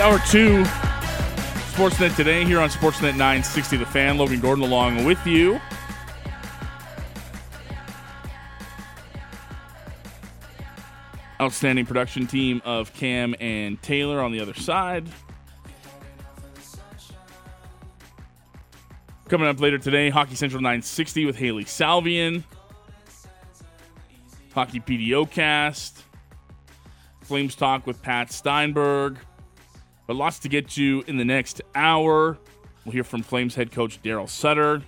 Hour two, Sportsnet today here on Sportsnet 960 The Fan. Logan Gordon along with you. Outstanding production team of Cam and Taylor on the other side. Coming up later today, Hockey Central 960 with Haley Salvian. Hockey PDO cast. Flames Talk with Pat Steinberg. But lots to get to in the next hour. We'll hear from Flames head coach Daryl Sutter.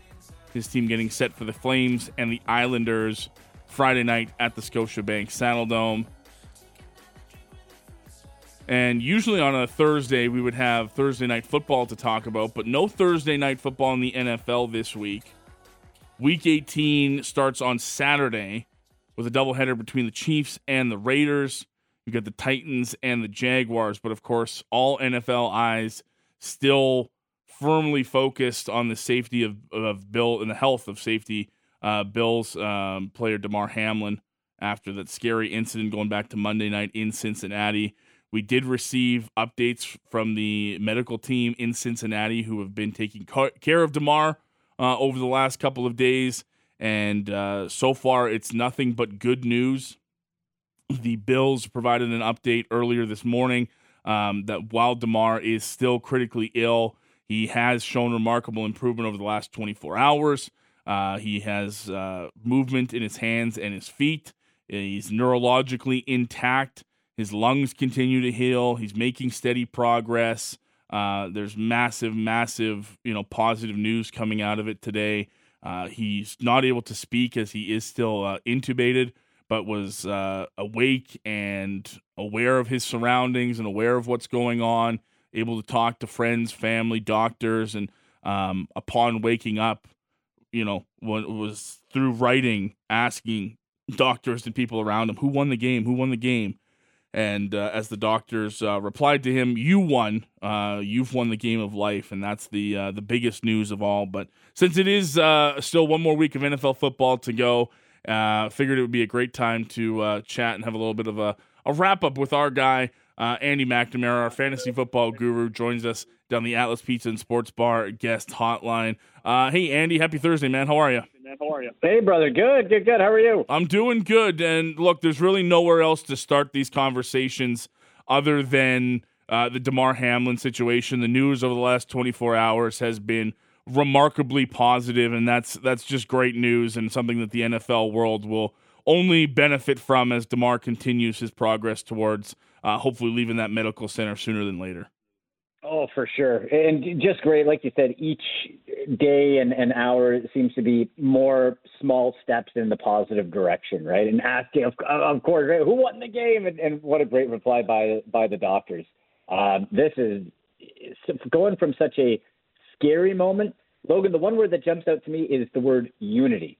His team getting set for the Flames and the Islanders Friday night at the Scotiabank Saddledome. And usually on a Thursday, we would have Thursday night football to talk about, but no Thursday night football in the NFL this week. Week 18 starts on Saturday with a doubleheader between the Chiefs and the Raiders. You got the Titans and the Jaguars, but of course, all NFL eyes still firmly focused on the safety of, of Bill and the health of safety uh, Bills um, player Damar Hamlin after that scary incident going back to Monday night in Cincinnati. We did receive updates from the medical team in Cincinnati who have been taking care of Damar uh, over the last couple of days. And uh, so far, it's nothing but good news the Bills provided an update earlier this morning um, that while Damar is still critically ill, he has shown remarkable improvement over the last 24 hours. Uh, he has uh, movement in his hands and his feet. He's neurologically intact. His lungs continue to heal. He's making steady progress. Uh, there's massive, massive, you know, positive news coming out of it today. Uh, he's not able to speak as he is still uh, intubated, but was uh, awake and aware of his surroundings and aware of what's going on, able to talk to friends, family, doctors, and um, upon waking up, you know, was through writing, asking doctors and people around him who won the game, who won the game. And uh, as the doctors uh, replied to him, "You won. Uh, you've won the game of life, and that's the uh, the biggest news of all." But since it is uh, still one more week of NFL football to go, uh, figured it would be a great time to uh, chat and have a little bit of a, a wrap up with our guy, uh, Andy McNamara, our fantasy football guru, joins us down the Atlas Pizza and Sports Bar guest hotline. Uh, hey, Andy, happy Thursday, man. How are you? How are you? Hey, brother. Good, good, good. How are you? I'm doing good. And look, there's really nowhere else to start these conversations other than uh, the Damar Hamlin situation. The news over the last 24 hours has been remarkably positive, and that's that's just great news and something that the NFL world will only benefit from as Damar continues his progress towards uh, hopefully leaving that medical center sooner than later. Oh, for sure, and just great. Like you said, each day and, and hour seems to be more small steps in the positive direction, right? And asking, of, of course, right, who won the game, and, and, what a great reply by by the doctors. Um, this is going from such a scary moment. Logan, the one word that jumps out to me is the word unity.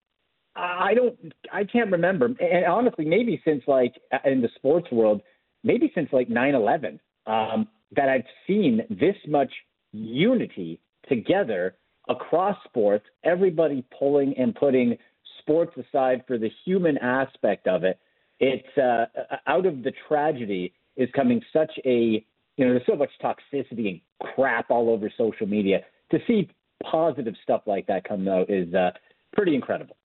I don't, I can't remember, and honestly, maybe since like in the sports world, maybe since like 9/11, um, that I've seen this much unity together across sports. Everybody pulling and putting sports aside for the human aspect of it. It's uh, out of the tragedy is coming such a you know there's so much toxicity and crap all over social media to see positive stuff like that come out is uh, pretty incredible.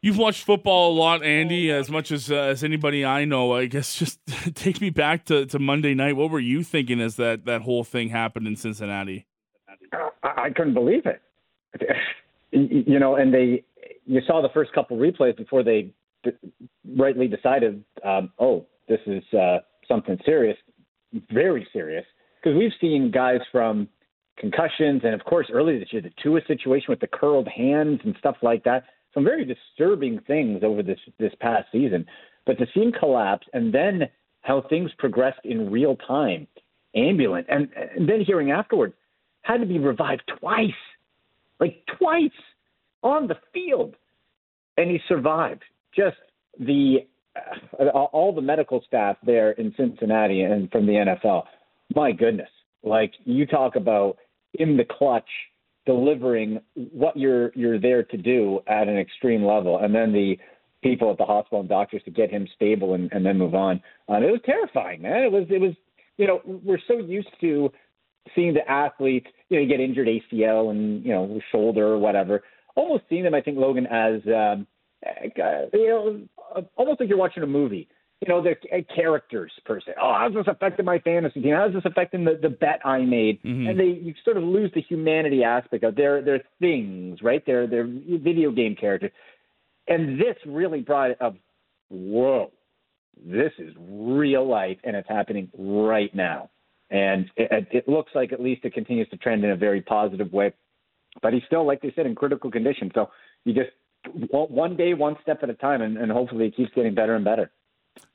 You've watched football a lot, Andy, as much as uh, as anybody I know. I guess just take me back to, to Monday night. What were you thinking as that, that whole thing happened in Cincinnati? I, I couldn't believe it. you know, and they you saw the first couple replays before they d- rightly decided, um, oh, this is uh, something serious, very serious. Because we've seen guys from concussions, and of course, earlier this year, the Tua situation with the curled hands and stuff like that. Some very disturbing things over this this past season. But to see him collapse and then how things progressed in real time, ambulance, and, and then hearing afterwards, had to be revived twice, like twice on the field, and he survived. Just the uh, all the medical staff there in Cincinnati and from the NFL. My goodness, like you talk about in the clutch delivering what you're you're there to do at an extreme level, and then the people at the hospital and doctors to get him stable and, and then move on. Um, it was terrifying, man. It was it was you know we're so used to seeing the athletes you know get injured ACL and you know shoulder or whatever. Almost seeing them, I think Logan as um, uh, you know almost like you're watching a movie you know, the uh, characters per se. Oh, how's this affecting my fantasy team? How's this affecting the, the bet I made? Mm-hmm. And they you sort of lose the humanity aspect of their their things, right? Their their video game characters. And this really brought it of whoa, this is real life and it's happening right now. And it, it looks like at least it continues to trend in a very positive way. But he's still, like they said, in critical condition. So you just one day, one step at a time, and, and hopefully it keeps getting better and better.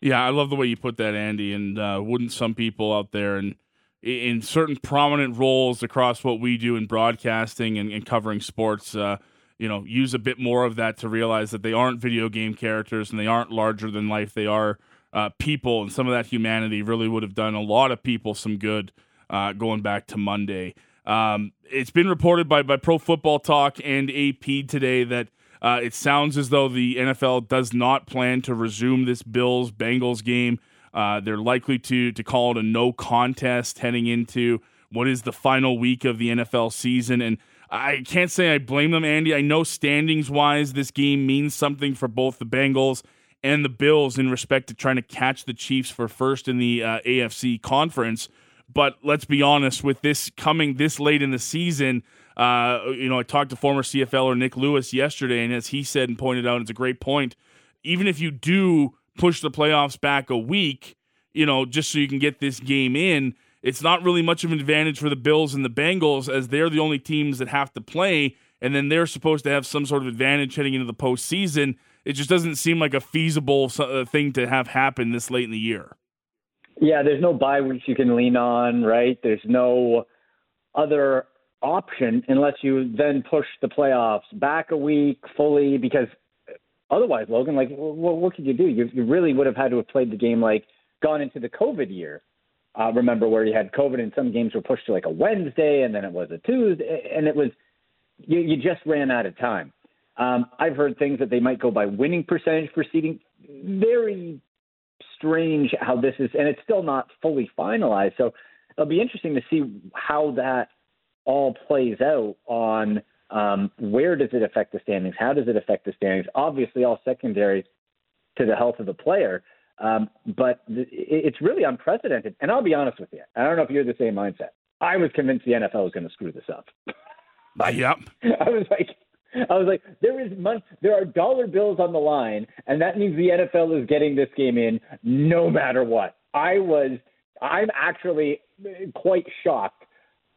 Yeah, I love the way you put that, Andy. And uh, wouldn't some people out there and in certain prominent roles across what we do in broadcasting and, and covering sports, uh, you know, use a bit more of that to realize that they aren't video game characters and they aren't larger than life. They are uh, people, and some of that humanity really would have done a lot of people some good uh, going back to Monday. Um, it's been reported by, by Pro Football Talk and AP today that uh, it sounds as though the NFL does not plan to resume this Bills Bengals game. Uh, they're likely to to call it a no contest heading into what is the final week of the NFL season. And I can't say I blame them, Andy. I know standings wise, this game means something for both the Bengals and the Bills in respect to trying to catch the Chiefs for first in the uh, AFC conference. But let's be honest, with this coming this late in the season, uh, you know, I talked to former CFLer Nick Lewis yesterday, and as he said and pointed out, it's a great point. Even if you do push the playoffs back a week, you know, just so you can get this game in, it's not really much of an advantage for the Bills and the Bengals as they're the only teams that have to play, and then they're supposed to have some sort of advantage heading into the postseason. It just doesn't seem like a feasible uh, thing to have happen this late in the year. Yeah, there's no bye weeks you can lean on, right? There's no other option unless you then push the playoffs back a week fully because otherwise, Logan, like, what, what could you do? You, you really would have had to have played the game like gone into the COVID year. Uh, remember where you had COVID and some games were pushed to like a Wednesday and then it was a Tuesday and it was you, you just ran out of time. Um, I've heard things that they might go by winning percentage proceeding. Very strange how this is, and it's still not fully finalized. So it'll be interesting to see how that all plays out on um, where does it affect the standings? How does it affect the standings? Obviously, all secondary to the health of the player. Um, but th- it's really unprecedented. And I'll be honest with you. I don't know if you're the same mindset. I was convinced the NFL was going to screw this up. yep. I was like, I was like, there is money, there are dollar bills on the line, and that means the NFL is getting this game in no matter what. I was, I'm actually quite shocked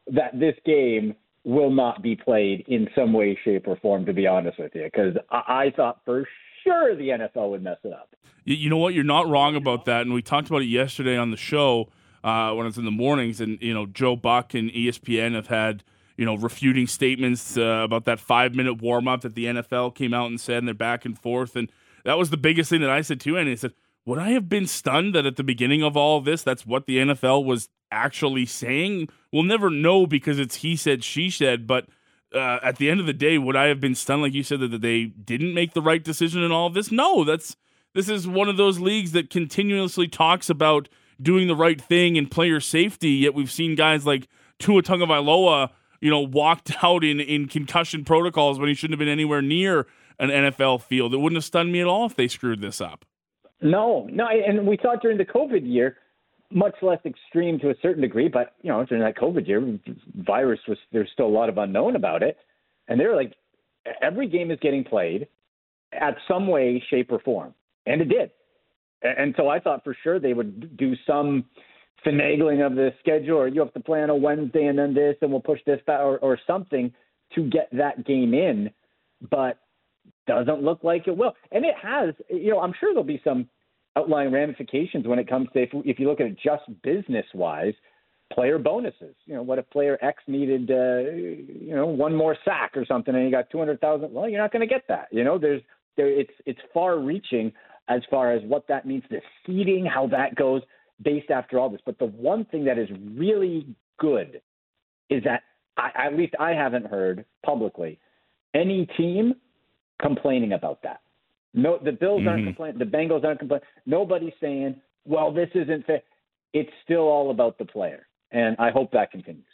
that this game will not be played in some way, shape, or form, to be honest with you, because I-, I thought for sure the NFL would mess it up. You know what? You're not wrong about that. And we talked about it yesterday on the show uh, when it's in the mornings. And, you know, Joe Buck and ESPN have had, you know, refuting statements uh, about that five minute warm up that the NFL came out and said, and they're back and forth. And that was the biggest thing that I said too. And he said, would I have been stunned that at the beginning of all of this, that's what the NFL was actually saying? We'll never know because it's he said, she said. But uh, at the end of the day, would I have been stunned, like you said, that they didn't make the right decision in all of this? No, that's this is one of those leagues that continuously talks about doing the right thing and player safety. Yet we've seen guys like Tua Tagovailoa, you know, walked out in in concussion protocols when he shouldn't have been anywhere near an NFL field. It wouldn't have stunned me at all if they screwed this up. No, no, and we saw during the COVID year, much less extreme to a certain degree, but you know, during that COVID year, virus was there's still a lot of unknown about it, and they're like, every game is getting played at some way, shape, or form, and it did, and so I thought for sure they would do some finagling of the schedule, or you have to play on a Wednesday and then this, and we'll push this back, or, or something to get that game in, but doesn't look like it will. And it has, you know, I'm sure there'll be some outlying ramifications when it comes to if, if you look at it just business wise, player bonuses. You know, what if player X needed, uh, you know, one more sack or something, and you got two hundred thousand? Well, you're not going to get that. You know, there's there. It's it's far reaching as far as what that means, the seeding, how that goes based after all this. But the one thing that is really good is that I, at least I haven't heard publicly any team complaining about that. No, the Bills mm-hmm. aren't complaining. The Bengals aren't complaining. Nobody's saying, "Well, this isn't fair." It's still all about the player, and I hope that continues.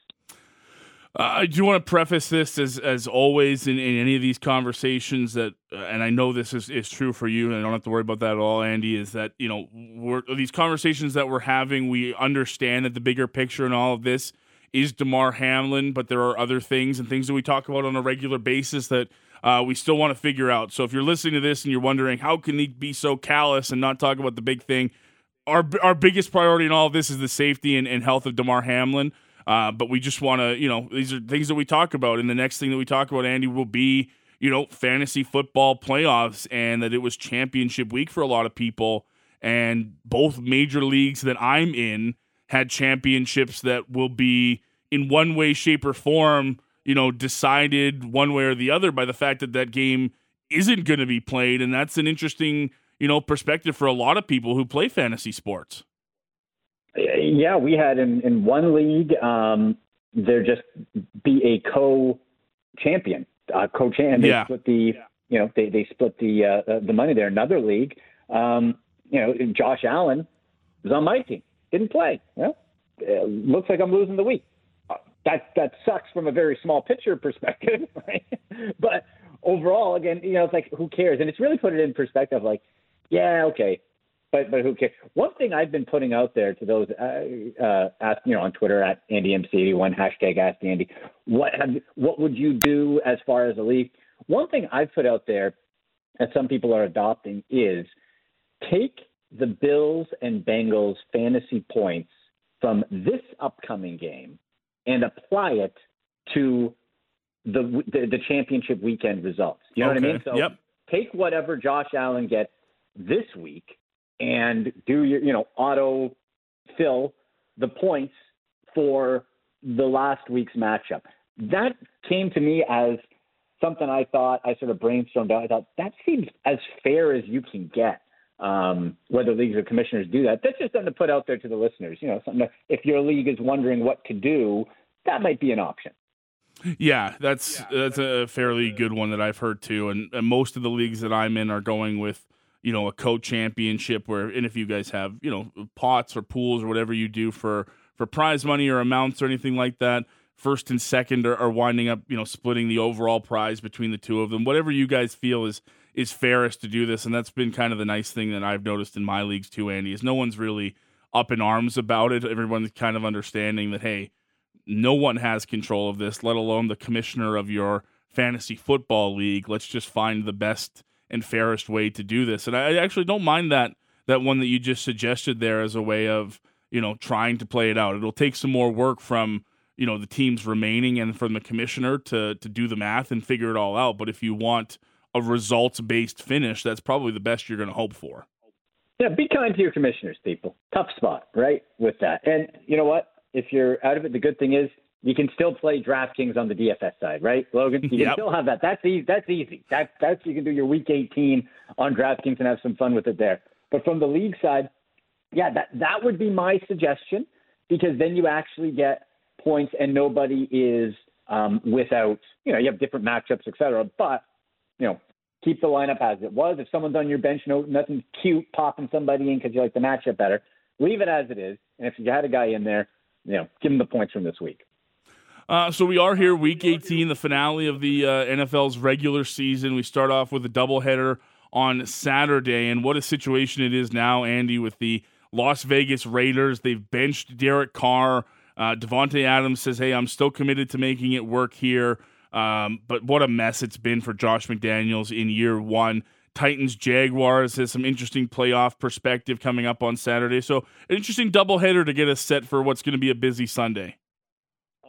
Uh, I do want to preface this as as always in, in any of these conversations that, uh, and I know this is, is true for you, and I don't have to worry about that at all, Andy. Is that you know we're, these conversations that we're having, we understand that the bigger picture and all of this is Damar Hamlin, but there are other things and things that we talk about on a regular basis that uh, we still want to figure out. So if you're listening to this and you're wondering how can he be so callous and not talk about the big thing, our our biggest priority in all of this is the safety and, and health of Damar Hamlin. Uh, but we just want to, you know, these are things that we talk about. And the next thing that we talk about, Andy, will be, you know, fantasy football playoffs and that it was championship week for a lot of people. And both major leagues that I'm in had championships that will be in one way, shape, or form you know, decided one way or the other by the fact that that game isn't going to be played. And that's an interesting, you know, perspective for a lot of people who play fantasy sports. Yeah, we had in, in one league, um, there just be a co champion, uh, co champion. They yeah. split the, you know, they, they split the, uh, the money there. Another league, um, you know, Josh Allen was on my team, didn't play. Well, looks like I'm losing the week that that sucks from a very small picture perspective, right? but overall, again, you know, it's like who cares? And it's really put it in perspective. Like, yeah, okay, but but who cares? One thing I've been putting out there to those, uh, uh, ask, you know, on Twitter at AndyMC81 hashtag Ask Andy, what have what would you do as far as a league? One thing I've put out there that some people are adopting is take the Bills and Bengals fantasy points from this upcoming game and apply it to the the, the championship weekend results. You know okay. what I mean? So yep. take whatever Josh Allen gets this week and do your you know auto fill the points for the last week's matchup. That came to me as something I thought I sort of brainstormed out. I thought that seems as fair as you can get um, whether leagues or commissioners do that. That's just something to put out there to the listeners. You know, something to, if your league is wondering what to do, that might be an option. Yeah, that's yeah, that's a fairly good one that I've heard too, and, and most of the leagues that I'm in are going with you know a co-championship where, and if you guys have you know pots or pools or whatever you do for for prize money or amounts or anything like that, first and second are, are winding up you know splitting the overall prize between the two of them. Whatever you guys feel is is fairest to do this, and that's been kind of the nice thing that I've noticed in my leagues too. Andy is no one's really up in arms about it. Everyone's kind of understanding that hey, no one has control of this, let alone the commissioner of your fantasy football league. Let's just find the best and fairest way to do this. And I actually don't mind that that one that you just suggested there as a way of you know trying to play it out. It'll take some more work from you know the teams remaining and from the commissioner to to do the math and figure it all out. But if you want a results based finish, that's probably the best you're going to hope for. Yeah, be kind to your commissioners, people. Tough spot, right? With that, and you know what? If you're out of it, the good thing is you can still play DraftKings on the DFS side, right, Logan? You can yep. still have that. That's easy. That's easy. That's that's you can do your Week 18 on DraftKings and have some fun with it there. But from the league side, yeah, that that would be my suggestion because then you actually get points and nobody is um, without. You know, you have different matchups, et cetera. But you know, keep the lineup as it was. If someone's on your bench, no, nothing cute popping somebody in because you like the matchup better. Leave it as it is. And if you had a guy in there, you know, give him the points from this week. Uh, so we are here, week 18, the finale of the uh, NFL's regular season. We start off with a doubleheader on Saturday, and what a situation it is now, Andy, with the Las Vegas Raiders. They've benched Derek Carr. Uh, Davante Adams says, "Hey, I'm still committed to making it work here." Um, but what a mess it's been for Josh McDaniels in year one. Titans Jaguars has some interesting playoff perspective coming up on Saturday. So, an interesting doubleheader to get us set for what's going to be a busy Sunday.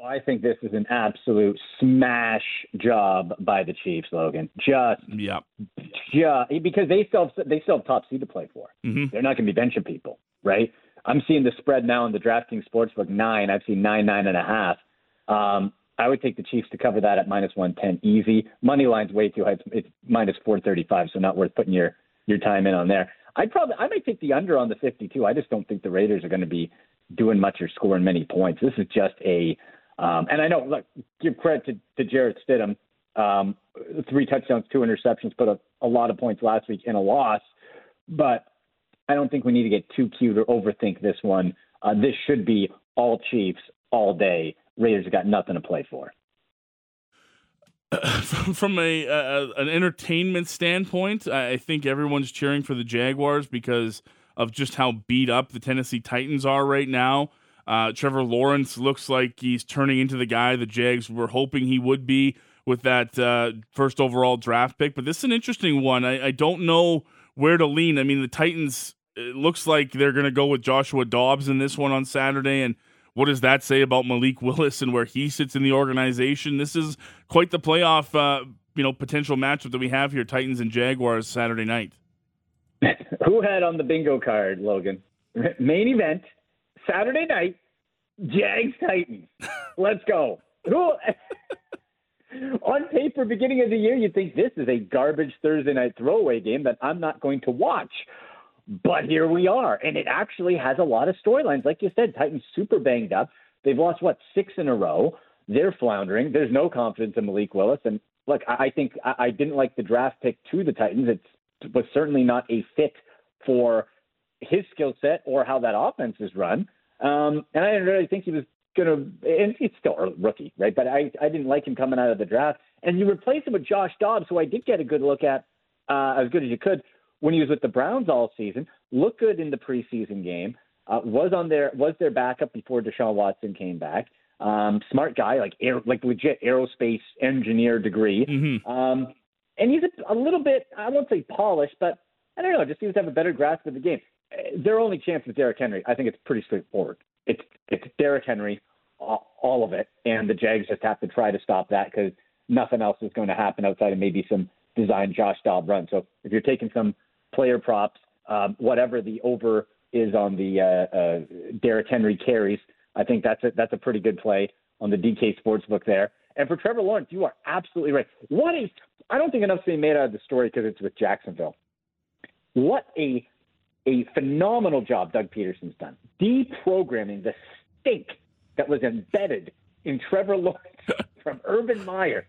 I think this is an absolute smash job by the Chiefs, Logan. Just, yeah, just because they still have, they still have top seed to play for. Mm-hmm. They're not going to be benching people, right? I'm seeing the spread now in the DraftKings Sportsbook nine. I've seen nine, nine and a half. Um, I would take the Chiefs to cover that at minus one ten, easy. Money line's way too high. It's minus four thirty five, so not worth putting your your time in on there. I'd probably I might take the under on the fifty two. I just don't think the Raiders are going to be doing much or scoring many points. This is just a um, and I know, look, give credit to, to Jarrett Stidham. Um, three touchdowns, two interceptions, put a, a lot of points last week in a loss. But I don't think we need to get too cute or overthink this one. Uh, this should be all Chiefs all day. Raiders have got nothing to play for. From a, a, an entertainment standpoint, I think everyone's cheering for the Jaguars because of just how beat up the Tennessee Titans are right now. Uh, Trevor Lawrence looks like he's turning into the guy the Jags were hoping he would be with that uh, first overall draft pick. But this is an interesting one. I, I don't know where to lean. I mean, the Titans. It looks like they're going to go with Joshua Dobbs in this one on Saturday, and what does that say about Malik Willis and where he sits in the organization? This is quite the playoff, uh, you know, potential matchup that we have here: Titans and Jaguars Saturday night. Who had on the bingo card, Logan? Main event Saturday night, Jags Titans. Let's go. Who? on paper, beginning of the year, you'd think this is a garbage Thursday night throwaway game that I'm not going to watch. But here we are, and it actually has a lot of storylines. Like you said, Titans super banged up. They've lost what six in a row. They're floundering. There's no confidence in Malik Willis. And look, I think I didn't like the draft pick to the Titans. It was certainly not a fit for his skill set or how that offense is run. Um, and I didn't really think he was going to, and he's still a rookie, right? But I, I didn't like him coming out of the draft. And you replace him with Josh Dobbs, who I did get a good look at, uh, as good as you could when he was with the Browns all season. Looked good in the preseason game. Uh, was on their was their backup before Deshaun Watson came back. Um, smart guy, like air, like legit aerospace engineer degree. Mm-hmm. Um, and he's a, a little bit, I won't say polished, but I don't know, just seems to have a better grasp of the game their only chance is Derrick Henry. I think it's pretty straightforward. It's it's Derrick Henry, all of it, and the Jags just have to try to stop that because nothing else is going to happen outside of maybe some design Josh Dobb run. So if you're taking some player props, um, whatever the over is on the uh, uh, Derrick Henry carries, I think that's a, that's a pretty good play on the DK Sportsbook there. And for Trevor Lawrence, you are absolutely right. What a I don't think enough's being made out of the story because it's with Jacksonville. What a a phenomenal job Doug Pederson's done deprogramming the stink that was embedded in Trevor Lawrence from Urban Meyer.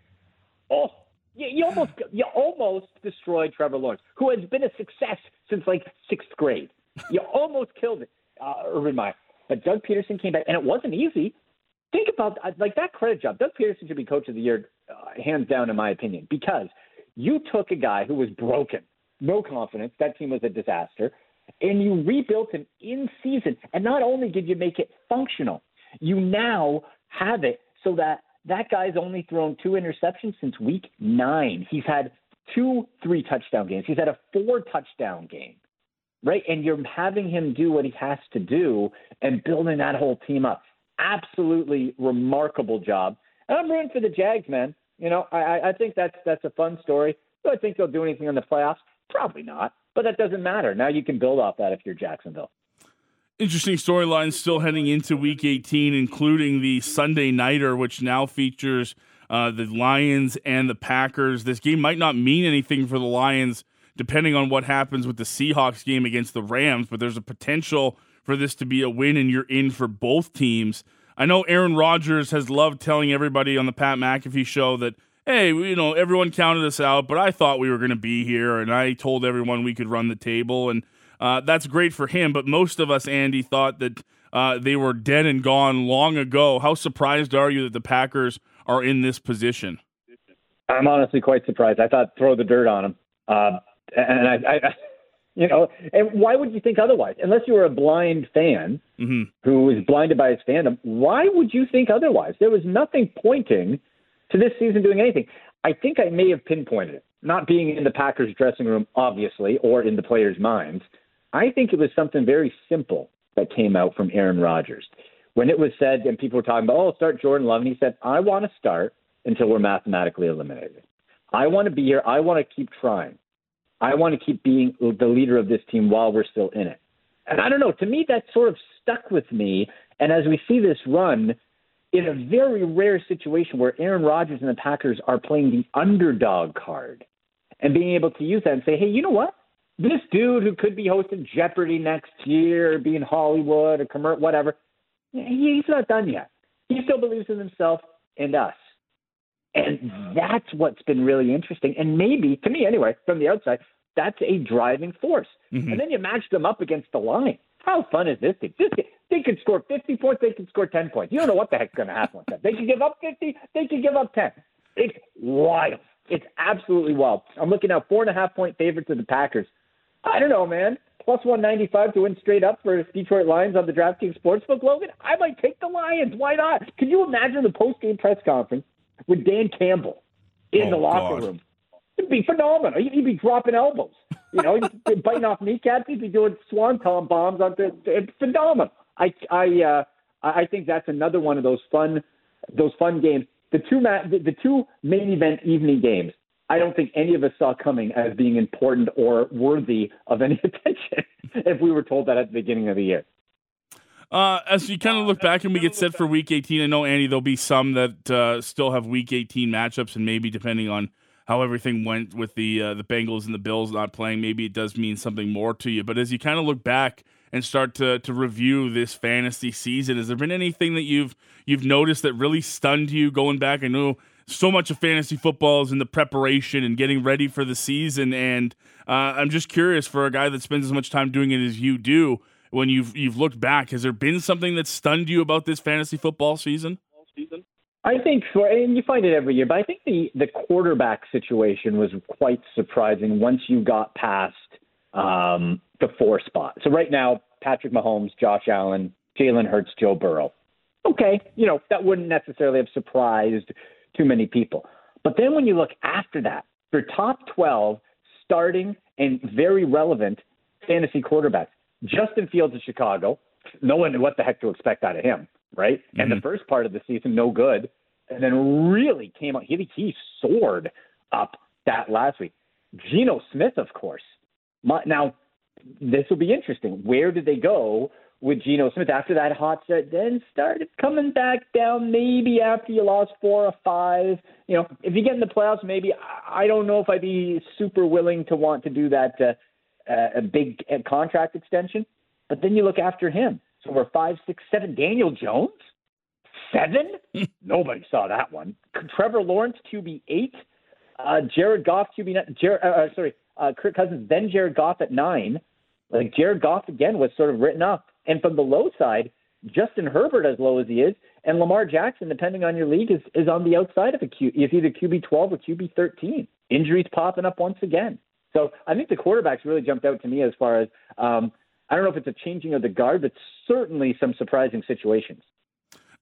Oh, you, you almost you almost destroyed Trevor Lawrence, who has been a success since like sixth grade. You almost killed it, uh, Urban Meyer. But Doug Pederson came back, and it wasn't easy. Think about uh, like that credit job. Doug Pederson should be coach of the year, uh, hands down, in my opinion, because you took a guy who was broken, no confidence. That team was a disaster and you rebuilt him in season. And not only did you make it functional, you now have it so that that guy's only thrown two interceptions since week nine. He's had two three touchdown games. He's had a four touchdown game, right? And you're having him do what he has to do and building that whole team up. Absolutely remarkable job. And I'm rooting for the Jags, man. You know, I, I think that's that's a fun story. Do I think they'll do anything in the playoffs? Probably not. But that doesn't matter. Now you can build off that if you're Jacksonville. Interesting storylines still heading into Week 18, including the Sunday Nighter, which now features uh, the Lions and the Packers. This game might not mean anything for the Lions, depending on what happens with the Seahawks game against the Rams, but there's a potential for this to be a win, and you're in for both teams. I know Aaron Rodgers has loved telling everybody on the Pat McAfee show that hey, you know, everyone counted us out, but I thought we were going to be here, and I told everyone we could run the table, and uh, that's great for him. But most of us, Andy, thought that uh, they were dead and gone long ago. How surprised are you that the Packers are in this position? I'm honestly quite surprised. I thought throw the dirt on them, uh, and I, I, you know, and why would you think otherwise? Unless you were a blind fan mm-hmm. who is blinded by his fandom, why would you think otherwise? There was nothing pointing to this season doing anything. I think I may have pinpointed it, not being in the Packers dressing room, obviously, or in the players' minds. I think it was something very simple that came out from Aaron Rodgers. when it was said and people were talking about, oh, start Jordan Love, and he said, I want to start until we're mathematically eliminated. I want to be here. I want to keep trying. I want to keep being the leader of this team while we're still in it. And I don't know. To me, that sort of stuck with me. And as we see this run, in a very rare situation where Aaron Rodgers and the Packers are playing the underdog card and being able to use that and say, hey, you know what? This dude who could be hosting Jeopardy next year, or be in Hollywood, or commercial, whatever, he's not done yet. He still believes in himself and us. And that's what's been really interesting. And maybe, to me anyway, from the outside, that's a driving force. Mm-hmm. And then you match them up against the line. How fun is this thing? This, they could score 50 points. They could score 10 points. You don't know what the heck's going to happen with that. They could give up 50. They could give up 10. It's wild. It's absolutely wild. I'm looking at four and a half point favorites of the Packers. I don't know, man. Plus 195 to win straight up for Detroit Lions on the DraftKings Sportsbook, Logan. I might take the Lions. Why not? Can you imagine the post game press conference with Dan Campbell in oh, the locker God. room? It'd be phenomenal. He'd be dropping elbows. You know, biting off kneecaps. He'd be doing swanton bombs on the. It's phenomenal. I I uh, I think that's another one of those fun those fun games. The two ma- the, the two main event evening games. I don't think any of us saw coming as being important or worthy of any attention if we were told that at the beginning of the year. Uh, as you kind of look back and we get set for Week 18, I know Andy, there'll be some that uh, still have Week 18 matchups, and maybe depending on how everything went with the uh, the Bengals and the Bills not playing, maybe it does mean something more to you. But as you kind of look back and start to to review this fantasy season, has there been anything that you've you've noticed that really stunned you going back? I know so much of fantasy football is in the preparation and getting ready for the season, and uh, I'm just curious for a guy that spends as much time doing it as you do. When you've you've looked back, has there been something that stunned you about this fantasy football season? I think for and you find it every year, but I think the the quarterback situation was quite surprising once you got past um, the four spot. So right now, Patrick Mahomes, Josh Allen, Jalen Hurts, Joe Burrow. Okay, you know that wouldn't necessarily have surprised too many people. But then when you look after that, for top twelve starting and very relevant fantasy quarterbacks, Justin Fields of Chicago. No one knew what the heck to expect out of him right? Mm-hmm. And the mm-hmm. first part of the season, no good, and then really came out. He he soared up that last week. Geno Smith, of course. My, now, this will be interesting. Where did they go with Geno Smith after that hot set? Then started coming back down. Maybe after you lost four or five. You know, if you get in the playoffs, maybe I don't know if I'd be super willing to want to do that uh, uh, a big uh, contract extension. But then you look after him. We're five, six, seven. Daniel Jones, seven. Nobody saw that one. Trevor Lawrence, QB eight. Uh, Jared Goff, QB nine. Jared, uh, uh, sorry, uh, Kirk Cousins, then Jared Goff at nine. Like Jared Goff again was sort of written up. And from the low side, Justin Herbert as low as he is, and Lamar Jackson, depending on your league, is is on the outside of a Q. Is either QB twelve or QB thirteen. Injuries popping up once again. So I think the quarterbacks really jumped out to me as far as um, I don't know if it's a changing of the guard, but certainly some surprising situations.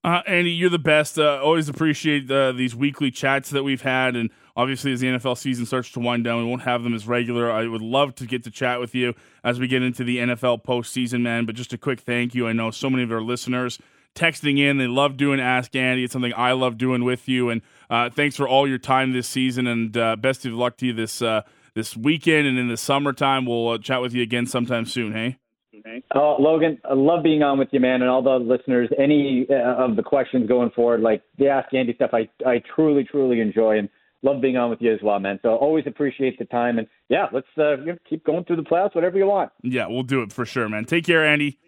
Uh, Andy, you're the best. Uh, always appreciate uh, these weekly chats that we've had, and obviously as the NFL season starts to wind down, we won't have them as regular. I would love to get to chat with you as we get into the NFL postseason, man. But just a quick thank you. I know so many of our listeners texting in; they love doing Ask Andy. It's something I love doing with you, and uh, thanks for all your time this season, and uh, best of luck to you this this weekend and in the summertime. We'll chat with you again sometime soon. Hey. Oh, Logan, I love being on with you, man, and all the listeners. Any uh, of the questions going forward, like the Ask Andy stuff, I I truly, truly enjoy and love being on with you as well, man. So always appreciate the time, and yeah, let's uh, keep going through the playoffs, whatever you want. Yeah, we'll do it for sure, man. Take care, Andy.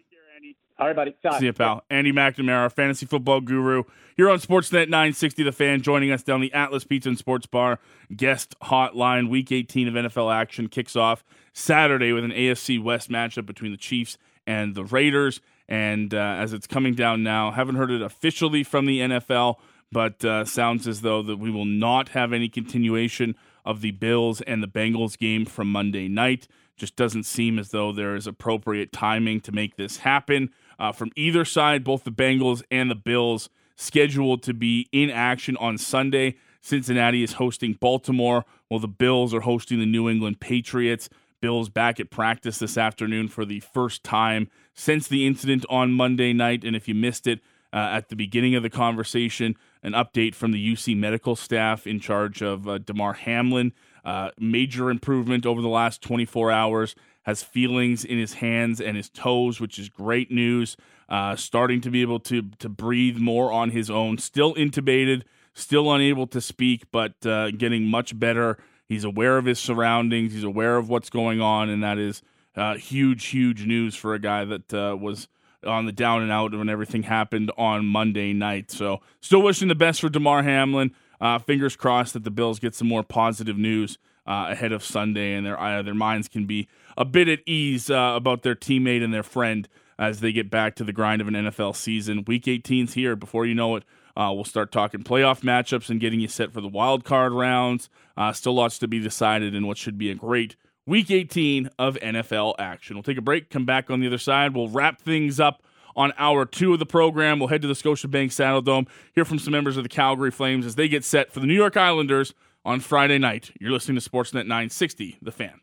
All right, buddy. See you, pal. Andy McNamara, fantasy football guru, here on Sportsnet 960 The Fan, joining us down the Atlas Pizza and Sports Bar guest hotline. Week 18 of NFL action kicks off Saturday with an AFC West matchup between the Chiefs and the Raiders. And uh, as it's coming down now, haven't heard it officially from the NFL, but uh, sounds as though that we will not have any continuation of the Bills and the Bengals game from Monday night. Just doesn't seem as though there is appropriate timing to make this happen uh, from either side. Both the Bengals and the Bills scheduled to be in action on Sunday. Cincinnati is hosting Baltimore, while the Bills are hosting the New England Patriots. Bills back at practice this afternoon for the first time since the incident on Monday night. And if you missed it, uh, at the beginning of the conversation. An update from the UC medical staff in charge of uh, Damar Hamlin. Uh, major improvement over the last 24 hours. Has feelings in his hands and his toes, which is great news. Uh, starting to be able to to breathe more on his own. Still intubated, still unable to speak, but uh, getting much better. He's aware of his surroundings. He's aware of what's going on, and that is uh, huge, huge news for a guy that uh, was on the down and out when everything happened on Monday night. So, still wishing the best for Damar Hamlin. Uh, fingers crossed that the Bills get some more positive news uh, ahead of Sunday, and their uh, their minds can be a bit at ease uh, about their teammate and their friend as they get back to the grind of an NFL season. Week 18's here. Before you know it, uh, we'll start talking playoff matchups and getting you set for the wild card rounds. Uh, still lots to be decided in what should be a great Week 18 of NFL action. We'll take a break, come back on the other side. We'll wrap things up on hour two of the program. We'll head to the Scotiabank Saddledome, hear from some members of the Calgary Flames as they get set for the New York Islanders on Friday night. You're listening to Sportsnet 960, The Fan.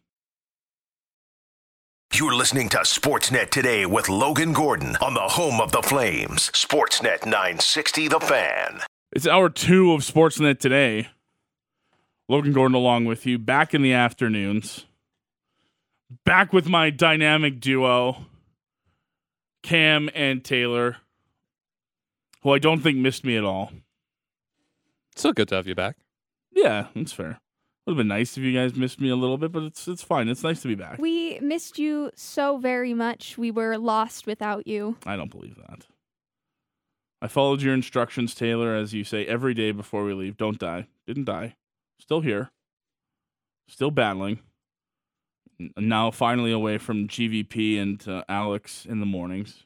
You're listening to Sportsnet today with Logan Gordon on the home of the Flames. Sportsnet 960 The Fan. It's hour two of Sportsnet today. Logan Gordon along with you, back in the afternoons. Back with my dynamic duo, Cam and Taylor, who I don't think missed me at all. Still good to have you back. Yeah, that's fair. Would have been nice if you guys missed me a little bit, but it's it's fine. It's nice to be back. We missed you so very much. We were lost without you. I don't believe that. I followed your instructions, Taylor, as you say every day before we leave. Don't die. Didn't die. Still here. Still battling. Now finally away from GVP and uh, Alex in the mornings.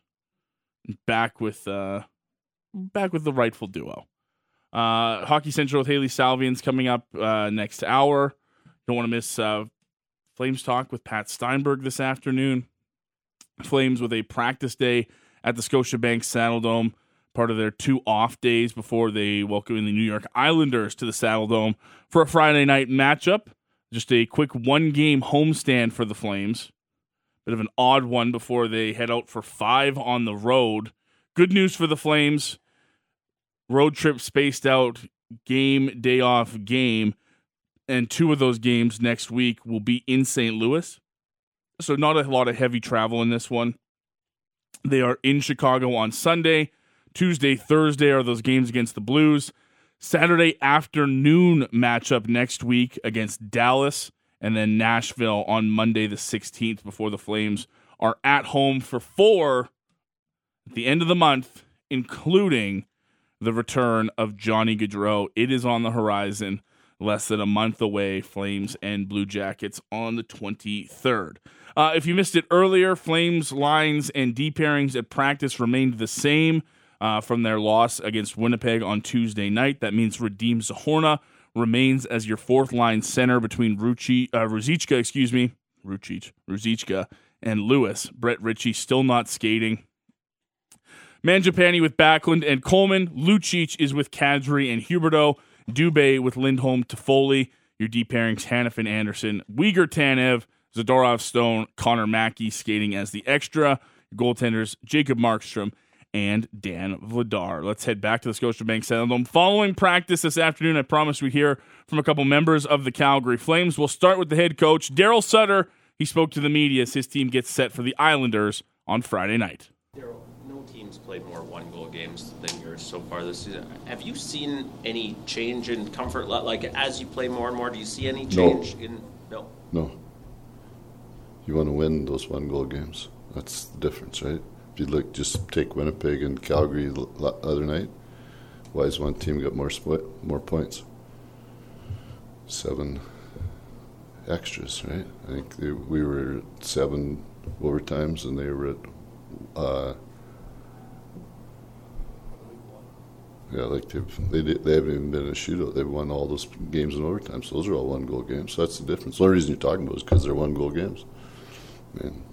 Back with uh back with the rightful duo. Uh, Hockey Central with Haley Salvian's coming up uh, next hour. Don't want to miss uh, Flames talk with Pat Steinberg this afternoon. Flames with a practice day at the Scotiabank Saddledome, part of their two off days before they welcome in the New York Islanders to the Saddledome for a Friday night matchup. Just a quick one game homestand for the Flames. Bit of an odd one before they head out for five on the road. Good news for the Flames road trip spaced out game day off game and two of those games next week will be in St. Louis. So not a lot of heavy travel in this one. They are in Chicago on Sunday. Tuesday, Thursday are those games against the Blues. Saturday afternoon matchup next week against Dallas and then Nashville on Monday the 16th before the Flames are at home for four at the end of the month, including the return of Johnny Gaudreau. It is on the horizon, less than a month away. Flames and Blue Jackets on the 23rd. Uh, if you missed it earlier, Flames lines and D pairings at practice remained the same uh, from their loss against Winnipeg on Tuesday night. That means Radim Zohorna remains as your fourth line center between Ruchi, uh, Ruzicka, excuse me, Rucic, Ruzicka, and Lewis. Brett Ritchie still not skating. Mangiapane with Backlund and Coleman. Lucic is with Kadri and Huberdeau. Dubé with Lindholm Toffoli. Your D pairings Hanifin Andersson, Weegar Tanev, Zadorov Stone, Connor Mackey skating as the extra. Goaltenders Jacob Markstrom and Dan Vladar. Let's head back to the Scotiabank Saddledome. Following practice this afternoon, I promised we'd hear from a couple members of the Calgary Flames. We'll start with the head coach, Daryl Sutter. He spoke to the media as his team gets set for the Islanders on Friday night. Daryl, no team's played more one goal games than yours so far this season. Have you seen any change in comfort? Like as you play more and more, do you see any change in? No. No. You want to win those one goal games. That's the difference, right? You look, just take Winnipeg and Calgary the other night. Why has one team got more split, more points? Seven extras, right? I think they, we were at seven overtimes and they were at, uh, yeah, like they've, they they haven't even been in a shootout. They've won all those games in overtime, so those are all one goal games. So that's the difference. The only reason you're talking about is because they're one goal games. And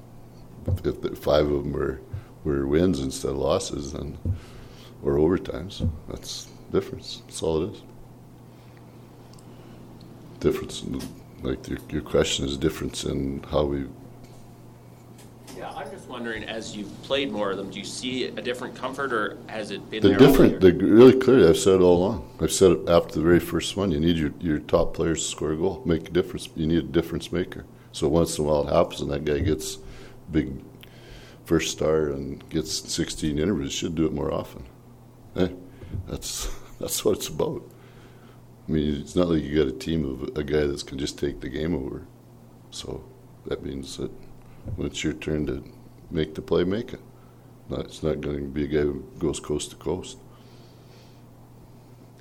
if the, five of them were, were wins instead of losses, and or overtimes, that's the difference. That's all it is. Difference, in, like your, your question is difference in how we Yeah, I'm just wondering, as you've played more of them, do you see a different comfort, or has it been there different. They're really clearly. I've said it all along. I've said it after the very first one. You need your, your top players to score a goal, make a difference. You need a difference maker. So once in a while it happens, and that guy gets big first star and gets 16 interviews. Should do it more often. Hey, that's that's what it's about. I mean, it's not like you got a team of a guy that can just take the game over. So that means that when it's your turn to make the play, make it. Not, it's not going to be a guy who goes coast to coast.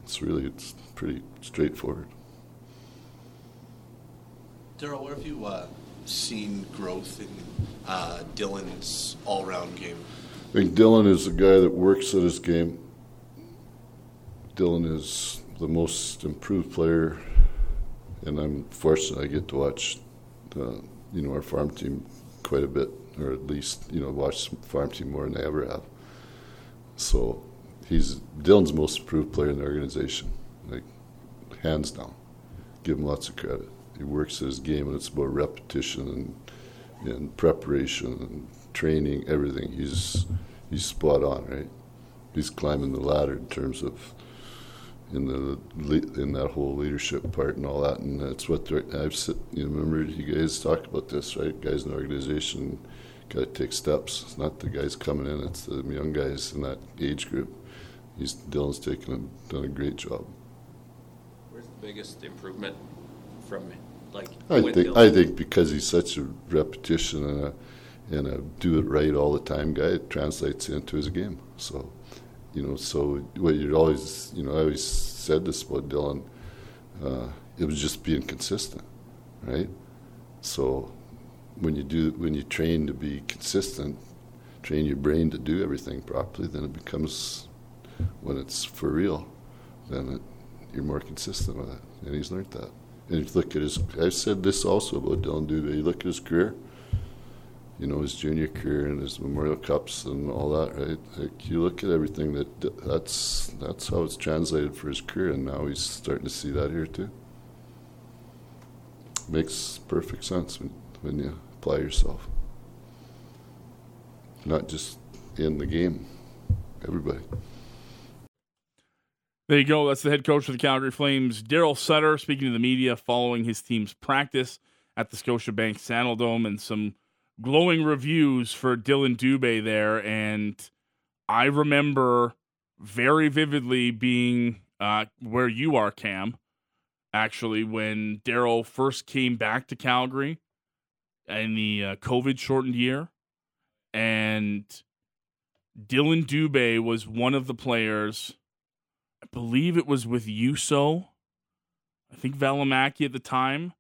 It's really it's pretty straightforward. Daryl, where have you uh, seen growth in uh, Dillon's all-round game? I think Dillon is a guy that works at his game. Dillon is the most improved player, and I'm fortunate I get to watch, uh, you know, our farm team quite a bit, or at least you know watch the farm team more than I ever have. So he's Dillon's most improved player in the organization, like hands down. Give him lots of credit. He works his game, and it's about repetition and and preparation and training, everything. He's he's spot on, right? He's climbing the ladder in terms of in the in that whole leadership part and all that, and that's what I've. You remember you guys talked about this, right? Guys in the organization got to take steps. It's not the guys coming in; it's the young guys in that age group. He's Dillon's taken a, done a great job. Where's the biggest improvement from, like, I think Dillon? I think because he's such a repetition and a and a do it right all the time guy, it translates into his game. So, you know, so what you always, you know, I always said this about Dillon. Uh, it was just being consistent, right? So, when you do, when you train to be consistent, train your brain to do everything properly, then it becomes, when it's for real, then it, you're more consistent with it. And he's learned that. And you look at his, I've said this also about Dillon Dubé. You look at his career, you know, his junior career and his Memorial Cups and all that, right? Like you look at everything that that's that's how it's translated for his career, and now he's starting to see that here too. Makes perfect sense when, when you apply yourself, not just in the game. Everybody. There you go. That's the head coach of the Calgary Flames, Daryl Sutter, speaking to the media following his team's practice at the Scotiabank Saddledome, and some glowing reviews for Dillon Dubé there. And I remember very vividly being uh, where you are, Cam. Actually, when Daryl first came back to Calgary in the uh, COVID shortened year, and Dillon Dubé was one of the players. Believe it was with Juuso. I think Valimaki at the time.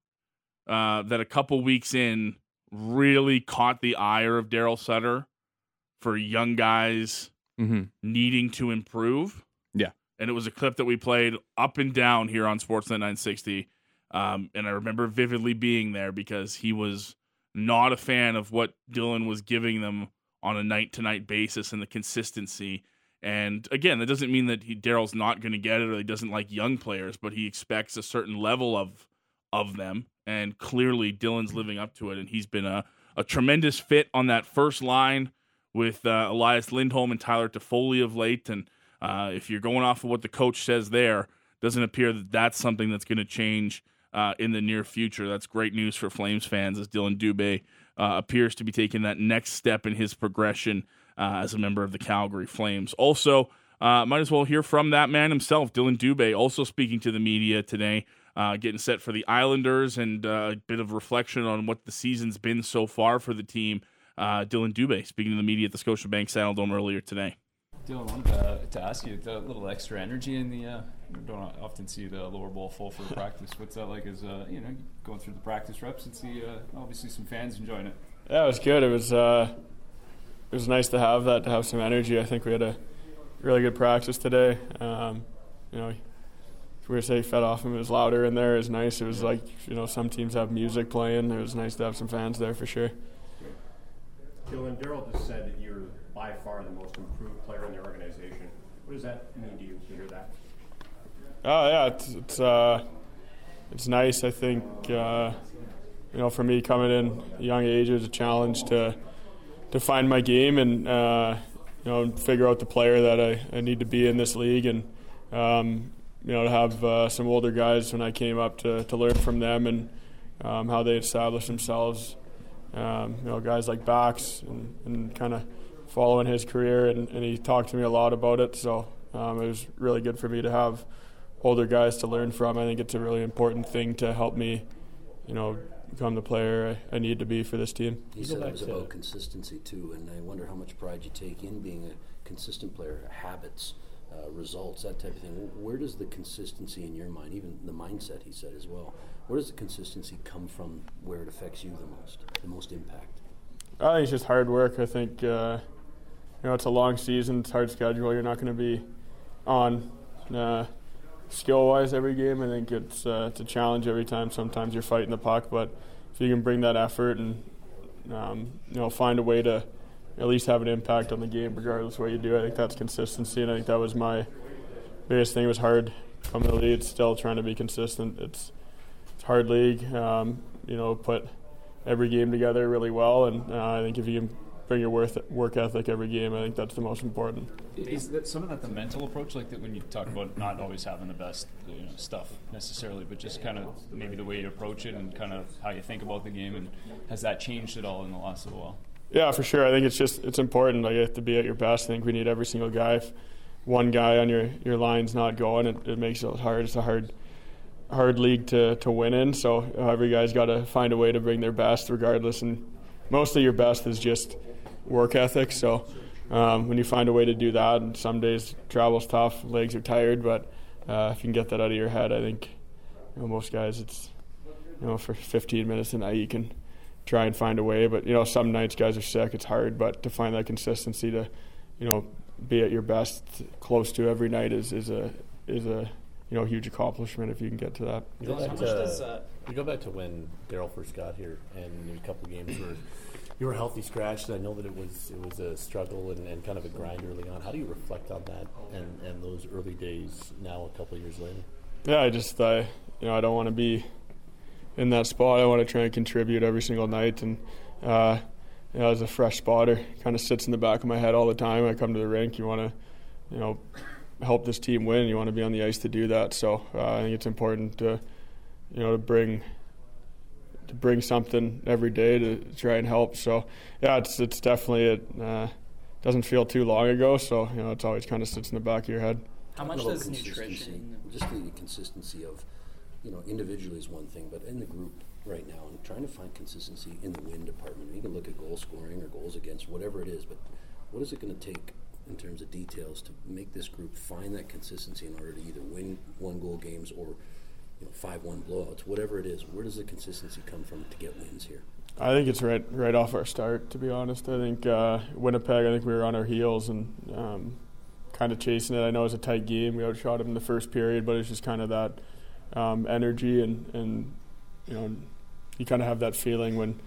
Uh, that a couple weeks in really caught the ire of Daryl Sutter for young guys Mm-hmm. needing to improve. Yeah. And it was a clip that we played up and down here on Sportsnet 960. Um, and I remember vividly being there because he was not a fan of what Dillon was giving them on a night to night basis and the consistency. And again, that doesn't mean that Daryl's not going to get it or he doesn't like young players, but he expects a certain level of of them. And clearly, Dillon's living up to it. And he's been a, a tremendous fit on that first line with uh, Elias Lindholm and Tyler Toffoli of late. And uh, if you're going off of what the coach says there, doesn't appear that that's something that's going to change uh, in the near future. That's great news for Flames fans as Dillon Dubé uh, appears to be taking that next step in his progression uh, as a member of the Calgary Flames. Also, uh, might as well hear from that man himself, Dillon Dubé, also speaking to the media today, uh, getting set for the Islanders and uh, a bit of reflection on what the season's been so far for the team. Uh, Dillon Dubé speaking to the media at the Scotiabank Saddledome earlier today. Dillon, I wanted to, to ask you a little extra energy in the. Uh, don't often see the lower bowl full for practice. What's that like? As uh, you know, going through the practice reps and see uh, obviously some fans enjoying it. Yeah, it was good. It was uh, it was nice to have that to have some energy. I think we had a really good practice today. Um, you know, we were say fed off him. It was louder in there. It was nice. It was like you know some teams have music playing. It was nice to have some fans there for sure. Dillon, Daryl just said that you're by far the most improved player in the organization. What does that mean to you to hear that? Oh yeah, it's it's, uh, it's nice. I think uh, you know for me coming in young age, it was a challenge to to find my game and uh, you know figure out the player that I, I need to be in this league and um, you know to have uh, some older guys when I came up to, to learn from them and um, how they established themselves. Um, you know guys like Bax and, and kind of following his career and, and, he talked to me a lot about it. So um, it was really good for me to have older guys to learn from. I think it's a really important thing to help me, you know, become the player I, I need to be for this team. He said it was about consistency too, and I wonder how much pride you take in being a consistent player, habits, uh, results, that type of thing. Where does the consistency in your mind, even the mindset, he said as well, where does the consistency come from? Where it affects you the most, the most impact? I think it's just hard work. I think uh, you know it's a long season, it's hard schedule. You're not going to be on. Uh, skill wise every game. I think it's uh, it's a challenge every time. Sometimes you're fighting the puck, but if you can bring that effort and um, you know find a way to at least have an impact on the game, regardless of what you do, I think that's consistency. And I think that was my biggest thing. It was hard coming to the league. Still trying to be consistent. It's it's hard league. Um, you know, put every game together really well, and uh, I think if you can bring your work work ethic every game. I think that's the most important. Is that some of that the mental approach, like that when you talk about not always having the best you know, stuff necessarily, but just kind of maybe the way you approach it and kind of how you think about the game, and has that changed at all in the last little while? Yeah, for sure. I think it's just it's important. Like you have to be at your best. I think we need every single guy. If one guy on your your line's not going, it, it makes it hard. It's a hard hard league to, to win in. So uh, every guy's got to find a way to bring their best, regardless. And mostly your best is just work ethic. So um, when you find a way to do that, and some days travel's tough, legs are tired, but uh, if you can get that out of your head, I think you know, most guys it's you know for 15 minutes a night you can try and find a way. But you know some nights guys are sick, it's hard, but to find that consistency to you know be at your best close to every night is is a is a you know huge accomplishment if you can get to that. You go back to, uh, we go back to when Daryl first got here, and a couple of games where you were healthy scratched. I know that it was it was a struggle and, and, kind of a grind early on. How do you reflect on that and, and those early days now, a couple years later? Yeah, I just I you know I don't want to be in that spot. I want to try and contribute every single night, and uh, you know, as a fresh spotter, kind of sits in the back of my head all the time. I come to the rink, you want to you know help this team win. You want to be on the ice to do that. So uh, I think it's important to you know to bring to bring something every day to try and help. So yeah, it's it's definitely it uh, doesn't feel too long ago. So you know, it's always kind of sits in the back of your head. How much does nutrition, just the consistency of, you know, individually is one thing, but in the group right now, and trying to find consistency in the win department. You can look at goal scoring or goals against, whatever it is, but what is it going to take in terms of details to make this group find that consistency in order to either win one goal games or you know, five one blowouts, whatever it is. Where does the consistency come from to get wins here? I think it's right right off our start. To be honest, I think uh, Winnipeg. I think we were on our heels and um, kind of chasing it. I know it was a tight game. We outshot them in the first period, but it's just kind of that um, energy and and you know you kind of have that feeling when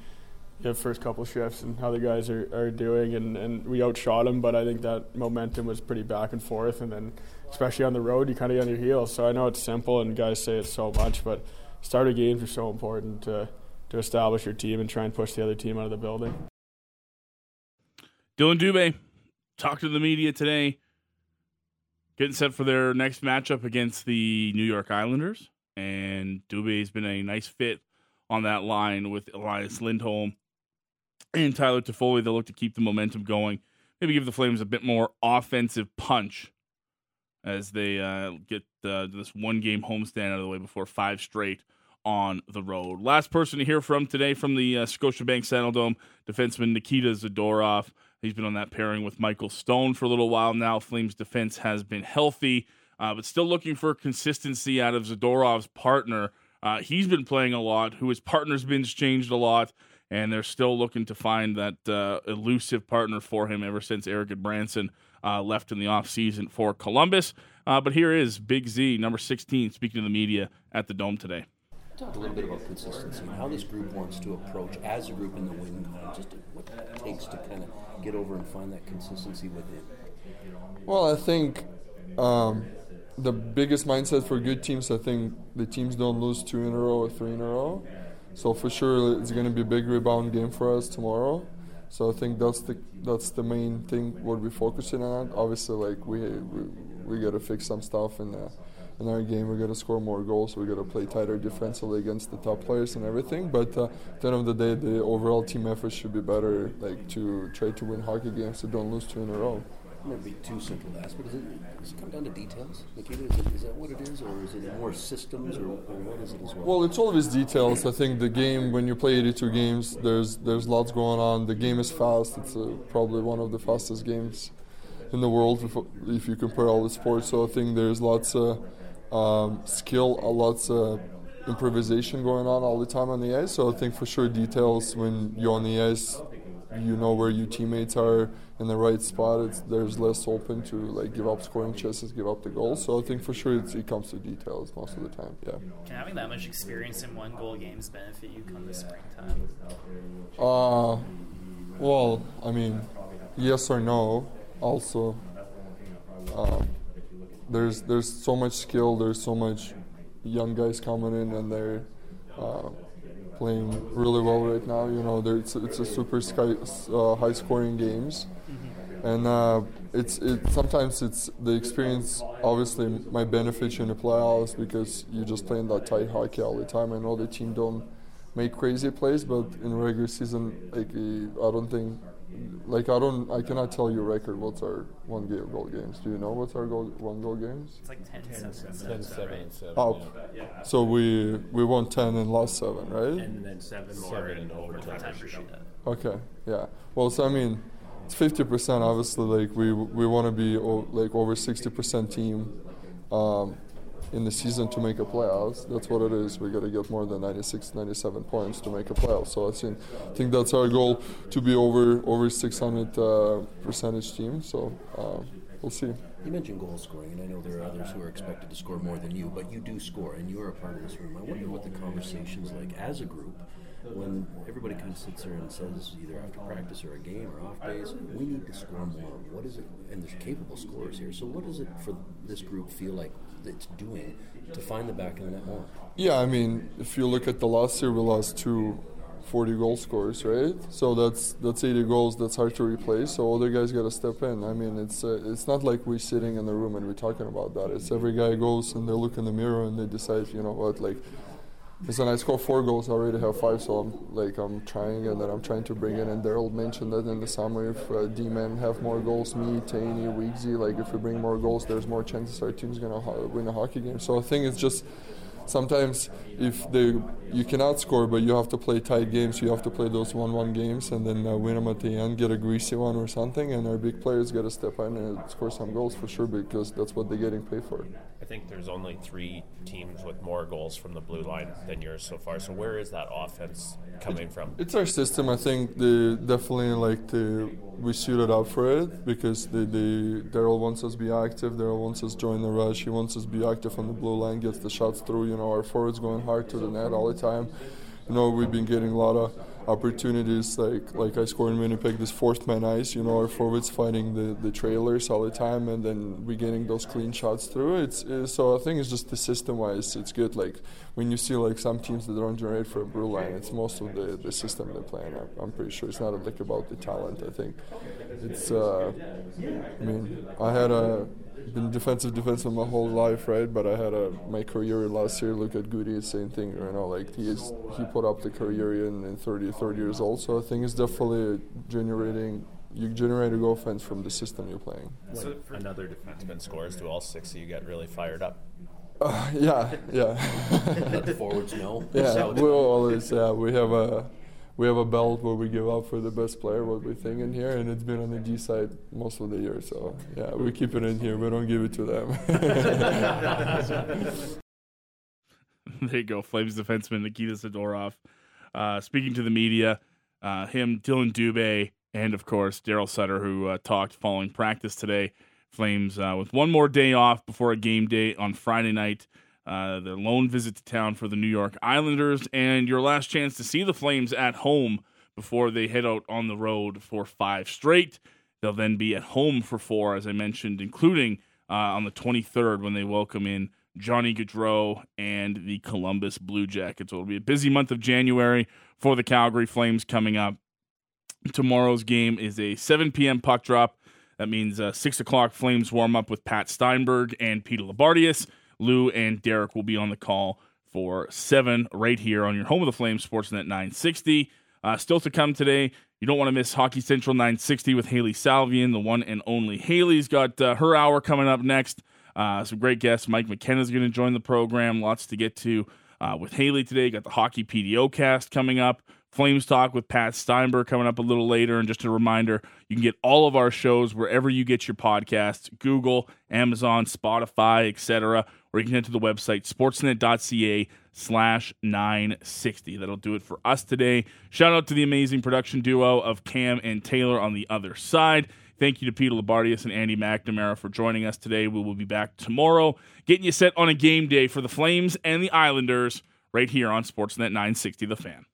you have first couple shifts and how the guys are, are doing and, and we outshot them but I think that momentum was pretty back and forth and then especially on the road, you kind of get on your heels. So I know it's simple, and guys say it so much, but start starter games are so important to to establish your team and try and push the other team out of the building. Dillon Dubé talked to the media today, getting set for their next matchup against the New York Islanders, and Dubé's been a nice fit on that line with Elias Lindholm and Tyler Toffoli. They'll look to keep the momentum going, maybe give the Flames a bit more offensive punch as they uh, get uh, this one game homestand out of the way before five straight on the road. Last person to hear from today from the uh, Scotiabank Saddledome, defenseman Nikita Zadorov. He's been on that pairing with Michael Stone for a little while now. Flames defense has been healthy, uh, but still looking for consistency out of Zadorov's partner. Uh, he's been playing a lot, who his partner's been changed a lot, and they're still looking to find that uh, elusive partner for him ever since Erik Gudbranson uh, left in the offseason for Columbus. Uh, but here is Big Z, number 16, speaking to the media at the Dome today. Talk a little bit about consistency and how this group wants to approach as a group in the win column, just what it takes to kind of get over and find that consistency within. Well, I think um, the biggest mindset for good teams, I think the teams don't lose two in a row or three in a row. So for sure, it's going to be a big rebound game for us tomorrow. So I think that's the that's the main thing what we're focusing on. Obviously, like we we, we got to fix some stuff in uh, in our game. We got to score more goals. We got to play tighter defensively against the top players and everything. But uh, at the end of the day, the overall team effort should be better. Like to try to win hockey games, to don't lose two in a row. It might be too simple to ask, but is it, does it come down to details? Nikita, is, it, is that what it is, or is it more systems, or, or what is it as well? Well, it's all always details. I think the game, when you play 82 games, there's there's lots going on. The game is fast. It's uh, probably one of the fastest games in the world if, if you compare all the sports. So I think there's lots of um, skill, lots of improvisation going on all the time on the ice. So I think for sure details when you're on the ice, you know where your teammates are in the right spot. It's there's less open to like give up scoring chances, give up the goal. So I think for sure it comes to details most of the time. Yeah. Can having that much experience in one goal games benefit you come the springtime? Uh, well, I mean, yes or no. Also, um, there's there's so much skill. There's so much young guys coming in, and they're uh, playing really well right now. You know, it's it's a super sky, uh, high scoring games, and uh, it's it sometimes it's the experience. Obviously, might benefit you in the playoffs because you just playing that tight hockey all the time. I know the team don't make crazy plays, but in regular season, like I don't think like I don't, I cannot tell you record what's our one game goal games. Do you know what's our goal one goal games? It's like 10, 10, 7, 10, 7, 7, Oh, yeah. so we we won ten and lost seven, right? And then seven more Seven in in overtime. overtime. Okay, yeah. Well, so I mean, it's fifty percent. Obviously, like we we want to be o- like over sixty percent team. Um, in the season to make a playoffs. That's what it is. We got to get more than 96, 97 points to make a playoff. So I think, think that's our goal to be over over 600 uh, percentage team. So uh, we'll see. You mentioned goal scoring, and I know there are others who are expected to score more than you, but you do score, and you are a part of this room. I wonder what the conversation's like as a group when everybody kind of sits there and says, either after practice or a game or off days, we need to score more. What is it? And there's capable scorers here. So, what does it for this group feel like it's doing to find the back of the net more? Yeah, I mean, if you look at the last year, we lost two 40 goal scorers, right? So that's that's 80 goals. That's hard to replace. So other guys got to step in. I mean, it's uh, it's not like we're sitting in the room and we're talking about that. It's every guy goes and they look in the mirror and they decide, you know what, like. Listen, I scored four goals. I already have five, so I'm like I'm trying, and then I'm trying to bring in. And Daryl mentioned that in the summer, if uh, D-men have more goals, me, Taney, Weegsy, like if we bring more goals, there's more chances our team's gonna ho- win a hockey game. So I think it's just sometimes if they you cannot score, but you have to play tight games. You have to play those one-one games and then uh, win them at the end, get a greasy one or something. And our big players got to step in and score some goals for sure because that's what they're getting paid for. I think there's only three teams with more goals from the blue line than yours so far. So where is that offense coming from? It's our system. I think they definitely like the we suited up for it because the the Daryl wants us to be active. Daryl wants us to join the rush. He wants us to be active on the blue line, gets the shots through. You know, our forwards going hard to the net all the time. You know, we've been getting a lot of opportunities. Like like I scored in Winnipeg, this fourth man ice. You know, our forwards fighting the, the trailers all the time, and then we getting those clean shots through. It's, it's so I think it's just the system wise, it's good. Like when you see like some teams that don't generate for a blue line, it's most of the, the system they're playing. I'm, I'm pretty sure it's not like about the talent. I think it's. Uh, I mean, I had a been defensive defenseman my whole life, right? But I had a my career last year. Look at Goody, same thing. You know, like he is he put up the career in, in 30, 30 years old. So I think it's definitely generating. You generate a goal offense from the system you're playing. So another defenseman scores, do all six of you get really fired up? Uh, yeah, yeah. The forwards know. Yeah, we always yeah we have a we have a belt where we give out for the best player what we think in here, and it's been on the G side most of the year. So yeah, we keep it in here. We don't give it to them. there you go, Flames defenseman Nikita Zadorov. Uh, speaking to the media, uh, him, Dillon Dubé, and of course Daryl Sutter, who uh, talked following practice today. Flames uh, with one more day off before a game day on Friday night. Uh, their lone visit to town for the New York Islanders, and your last chance to see the Flames at home before they head out on the road for five straight. They'll then be at home for four, as I mentioned, including uh, on the 23rd when they welcome in Johnny Gaudreau and the Columbus Blue Jackets. It'll be a busy month of January for the Calgary Flames coming up. Tomorrow's game is a 7 p.m. puck drop. That means uh, 6 o'clock Flames warm up with Pat Steinberg and Peter Loubardias. Lou and Derek will be on the call for 7 right here on your home of the Flames, Sportsnet 960. Uh, still to come today, you don't want to miss Hockey Central 960 with Hailey Salvian, the one and only. Hailey's got uh, her hour coming up next. Uh, some great guests. Mike McKenna's going to join the program. Lots to get to uh, with Hailey today. Got the Hockey PDOcast coming up. Flames Talk with Pat Steinberg coming up a little later. And just a reminder, you can get all of our shows wherever you get your podcasts Google, Amazon, Spotify, etc. Or you can head to the website sportsnet.ca slash 960. That'll do it for us today. Shout out to the amazing production duo of Cam and Taylor on the other side. Thank you to Peter Loubardias and Andy McNamara for joining us today. We will be back tomorrow, getting you set on a game day for the Flames and the Islanders right here on Sportsnet 960 The Fan.